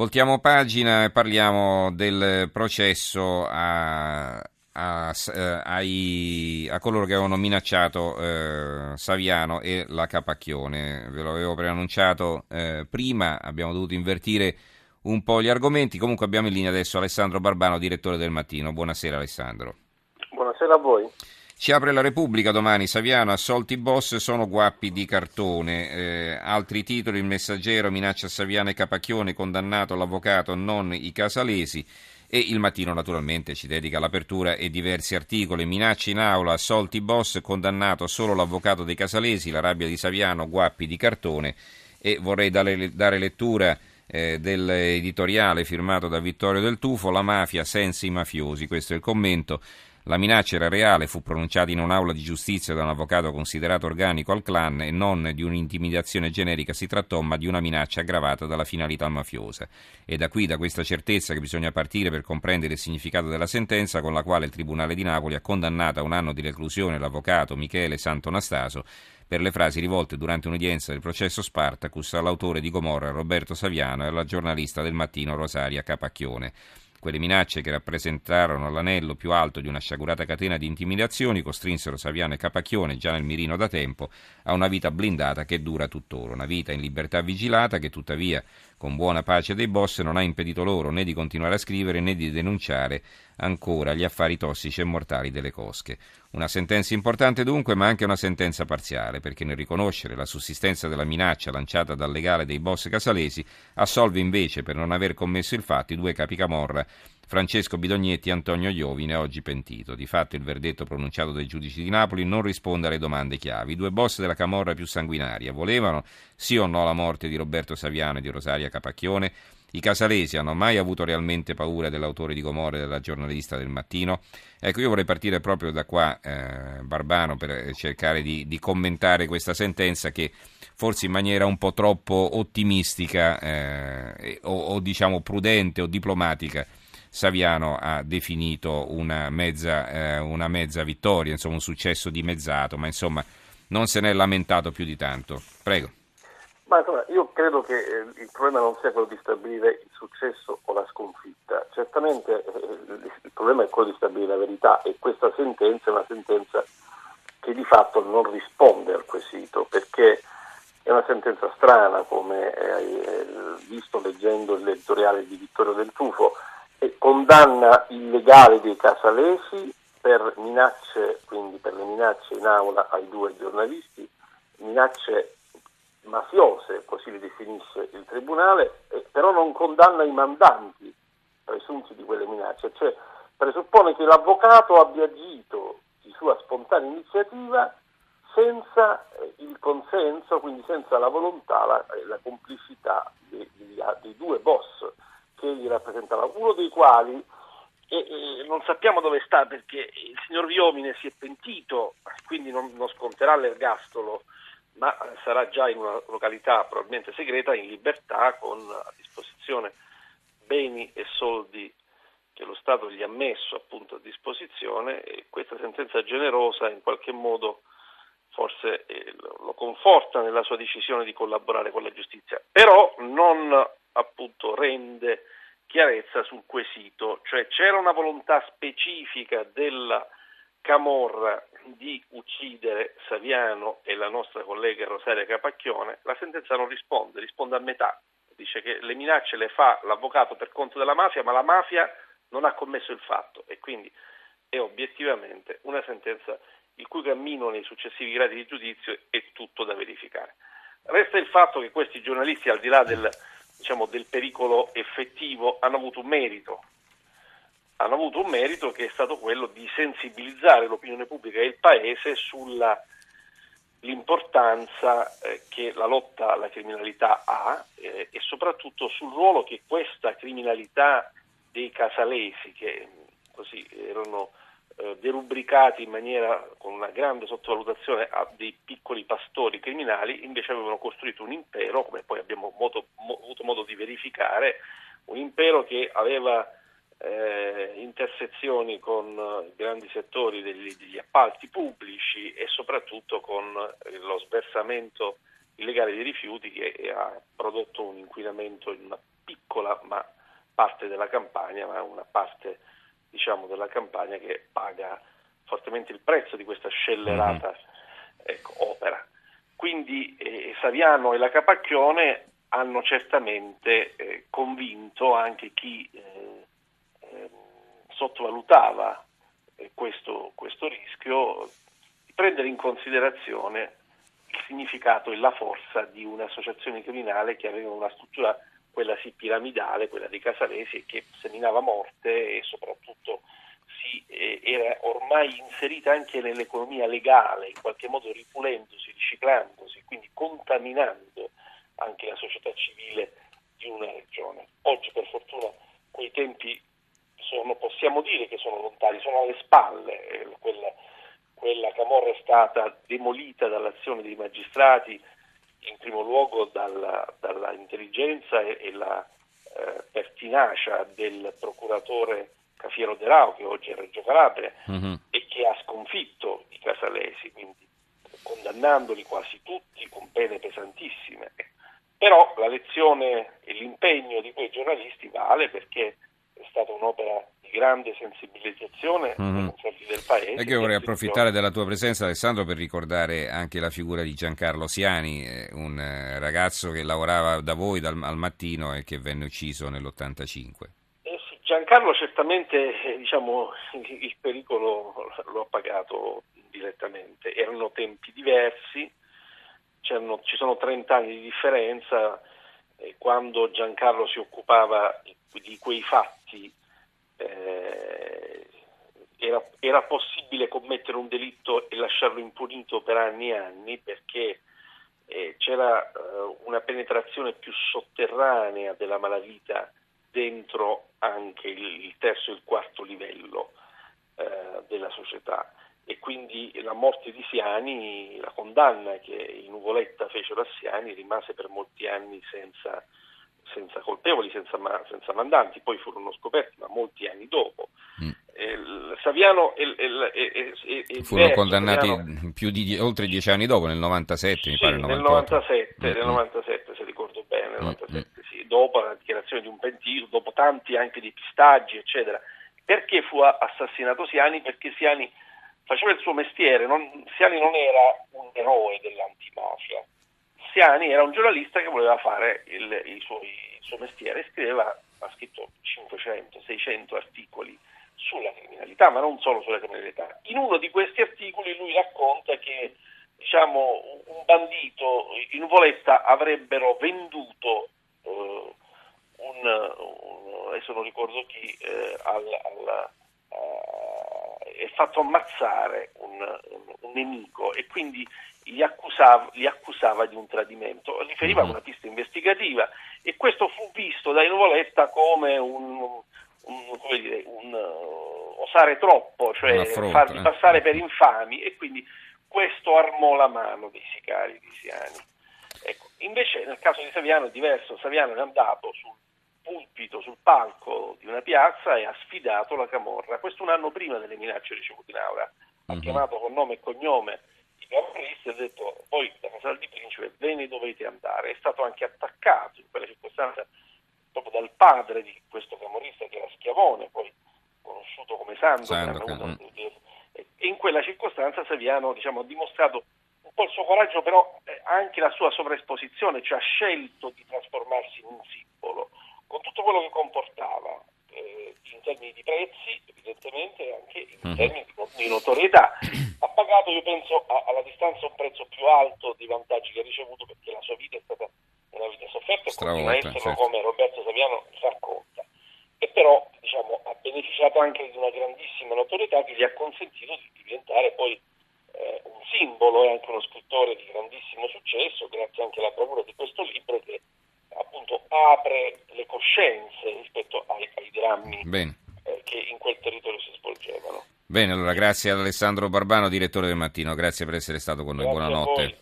Voltiamo pagina e parliamo del processo a, a, eh, ai, a coloro che avevano minacciato eh, Saviano e la Capacchione. Ve l'avevo preannunciato eh, prima, abbiamo dovuto invertire un po' gli argomenti. Comunque abbiamo in linea adesso Alessandro Barbano, direttore del Mattino. Buonasera Alessandro. Buonasera a voi. Ci apre la Repubblica domani, Saviano, assolti boss sono guappi di cartone. Eh, altri titoli, il messaggero minaccia Saviano e Capacchione, condannato l'avvocato, non i casalesi. E il mattino naturalmente ci dedica l'apertura e diversi articoli. Minacce in aula, assolti boss, condannato solo l'avvocato dei casalesi, la rabbia di Saviano, guappi di cartone. E vorrei dare, dare lettura eh, dell'editoriale firmato da Vittorio Del Tufo, La mafia senza i mafiosi. Questo è il commento. La minaccia era reale, fu pronunciata in un'aula di giustizia da un avvocato considerato organico al clan e non di un'intimidazione generica si trattò, ma di una minaccia aggravata dalla finalità mafiosa. E da qui, da questa certezza che bisogna partire per comprendere il significato della sentenza con la quale il Tribunale di Napoli ha condannato a un anno di reclusione l'avvocato Michele Santonastaso per le frasi rivolte durante un'udienza del processo Spartacus all'autore di Gomorra Roberto Saviano e alla giornalista del mattino Rosaria Capacchione. Quelle minacce che rappresentarono l'anello più alto di una sciagurata catena di intimidazioni costrinsero Saviano e Capacchione, già nel mirino da tempo, a una vita blindata che dura tuttora, una vita in libertà vigilata che tuttavia, con buona pace dei boss, non ha impedito loro né di continuare a scrivere né di denunciare ancora gli affari tossici e mortali delle cosche. Una sentenza importante dunque, ma anche una sentenza parziale, perché nel riconoscere la sussistenza della minaccia lanciata dal legale dei boss casalesi, assolve invece per non aver commesso il fatto i due capi camorra Francesco Bidognetti e Antonio Iovine, oggi pentito. Di fatto il verdetto pronunciato dai giudici di Napoli non risponde alle domande chiavi. I due boss della camorra più sanguinaria volevano sì o no la morte di Roberto Saviano e di Rosaria Capacchione? I casalesi hanno mai avuto realmente paura dell'autore di Gomorra e della giornalista del mattino? Ecco, io vorrei partire proprio da qua, eh, Barbano, per cercare di, di, commentare questa sentenza che forse in maniera un po' troppo ottimistica eh, o, o diciamo prudente o diplomatica Saviano ha definito una mezza, eh, una mezza vittoria, insomma un successo dimezzato, ma insomma non se n'è lamentato più di tanto. Prego. Ma insomma, io credo che eh, il problema non sia quello di stabilire il successo o la sconfitta, certamente eh, il problema è quello di stabilire la verità e questa sentenza è una sentenza che di fatto non risponde al quesito perché è una sentenza strana come hai visto leggendo l'editoriale di Vittorio Del Tufo, e condanna illegale dei casalesi per minacce, quindi per le minacce in aula ai due giornalisti, minacce mafiose, così le definisce il Tribunale, però non condanna i mandanti presunti di quelle minacce, cioè presuppone che l'avvocato abbia agito di sua spontanea iniziativa senza eh, il consenso, quindi senza la volontà, la, la complicità dei, dei due boss che egli rappresentava, uno dei quali e, e non sappiamo dove sta perché il signor Viomine si è pentito, quindi non, non sconterà l'ergastolo, ma sarà già in una località probabilmente segreta, in libertà, con a disposizione beni e soldi che lo Stato gli ha messo appunto a disposizione e questa sentenza generosa in qualche modo forse eh, lo conforta nella sua decisione di collaborare con la giustizia, però non appunto rende chiarezza sul quesito, cioè c'era una volontà specifica della Camorra di uccidere Saviano e la nostra collega Rosaria Capacchione, la sentenza non risponde, risponde a metà, dice che le minacce le fa l'avvocato per conto della mafia, ma la mafia non ha commesso il fatto e quindi è obiettivamente una sentenza il cui cammino nei successivi gradi di giudizio è tutto da verificare. Resta il fatto che questi giornalisti, al di là del, diciamo, del pericolo effettivo, hanno avuto un merito. Hanno avuto un merito che è stato quello di sensibilizzare l'opinione pubblica e il Paese sull'importanza eh, che la lotta alla criminalità ha eh, e soprattutto sul ruolo che questa criminalità dei casalesi, che così erano eh, derubricati in maniera con una grande sottovalutazione a dei piccoli pastori criminali, invece avevano costruito un impero, come poi abbiamo avuto modo di verificare, un impero che aveva eh, intersezioni con eh, grandi settori degli, degli, appalti pubblici e soprattutto con eh, lo sversamento illegale di rifiuti che ha prodotto un inquinamento in una piccola ma parte della campagna, ma una parte diciamo, della campagna che paga fortemente il prezzo di questa scellerata mm-hmm. ecco, opera. Quindi eh, Saviano e la Capacchione hanno certamente eh, convinto anche chi eh, sottovalutava eh, questo, questo rischio di prendere in considerazione il significato e la forza di un'associazione criminale che aveva una struttura, quella sì piramidale, quella dei Casalesi, che seminava morte e soprattutto si, eh, era ormai inserita anche nell'economia legale, in qualche modo ripulendosi, riciclandosi, quindi contaminando anche la società civile di una regione. Oggi per fortuna quei tempi sono, possiamo dire che sono alle spalle, eh, quella, quella camorra è stata demolita dall'azione dei magistrati, in primo luogo dalla, dalla intelligenza e, e la eh, pertinacia del procuratore Cafiero De Rao, che oggi è Reggio Calabria, mm-hmm. e che ha sconfitto i casalesi, quindi condannandoli quasi tutti con pene pesantissime. Però la lezione e l'impegno di quei giornalisti vale perché è stata un'opera grande sensibilizzazione mm-hmm. nei confronti del paese. E che io vorrei approfittare della tua presenza, Alessandro, per ricordare anche la figura di Giancarlo Siani, eh, un eh, ragazzo che lavorava da voi dal, al mattino e che venne ucciso nell'85. Eh sì, Giancarlo certamente diciamo, il pericolo lo ha pagato direttamente, erano tempi diversi, ci sono 30 anni di differenza, quando Giancarlo si occupava di quei fatti eh, era, era, possibile commettere un delitto e lasciarlo impunito per anni e anni perché eh, c'era eh, una penetrazione più sotterranea della malavita dentro anche il, il terzo e il quarto livello eh, della società. E quindi la morte di Siani, la condanna che i Nuvoletta fecero a Siani rimase per molti anni senza, senza colpevoli, senza, senza, mandanti, poi furono scoperti, ma molti anni dopo. Mm. Eh, Saviano e, e, e, furono Berto, condannati Saviano, più di oltre dieci anni dopo, nel 97 sì, mi pare. Nel 97, mm. nel 97 se ricordo bene, nel 97, mm. sì, dopo la dichiarazione di un pentito, dopo tanti anche depistaggi, eccetera. Perché fu assassinato Siani? Perché Siani faceva il suo mestiere, non, Siani non era un eroe dell'antimafia, Siani era un giornalista che voleva fare il, il, suo, il suo, mestiere, scriveva, ha scritto 500, 600 articoli sulla criminalità, ma non solo sulla criminalità. In uno di questi articoli lui racconta che diciamo, un bandito in Voletta avrebbero venduto eh, un, un, adesso non ricordo chi, eh, al, al, uh, e fatto ammazzare un, un nemico e quindi li accusava, li accusava di un tradimento, riferiva a mm-hmm. una pista investigativa e questo fu visto dai Nuvoletta come un, un, come dire, un uh, osare troppo, cioè farli eh. passare per infami e quindi questo armò la mano dei sicari di Siani. Ecco, invece nel caso di Saviano è diverso, Saviano è andato sul pulpito, sul palco di una piazza e ha sfidato la Camorra, questo un anno prima delle minacce ricevute in aula, ha mm-hmm. chiamato con nome e cognome camorristi ha detto poi da Casal di Principe ve ne dovete andare, è stato anche attaccato in quella circostanza proprio dal padre di questo camorrista che era Schiavone, poi conosciuto come Sandokan, e in quella circostanza Saviano diciamo, ha dimostrato un po' il suo coraggio, però eh, anche la sua sovraesposizione, cioè ha scelto di trasformarsi in un simbolo, con tutto quello che comportava, eh, in termini di prezzi, evidentemente, anche in mm-hmm. termini di notorietà. Ha pagato, io penso, a, alla distanza un prezzo più alto dei vantaggi che ha ricevuto perché la sua vita è stata una vita sofferta e continua a esserlo certo. come Roberto Saviano racconta. E però diciamo, ha beneficiato anche di una grandissima notorietà che gli ha consentito di diventare poi eh, un simbolo e anche uno scrittore di grandissimo successo, grazie anche alla bravura di questo libro che appunto apre le coscienze rispetto ai, ai drammi eh, che in quel territorio si svolgevano. Bene, allora grazie ad Alessandro Barbano, direttore del Mattino, grazie per essere stato con noi, grazie buonanotte.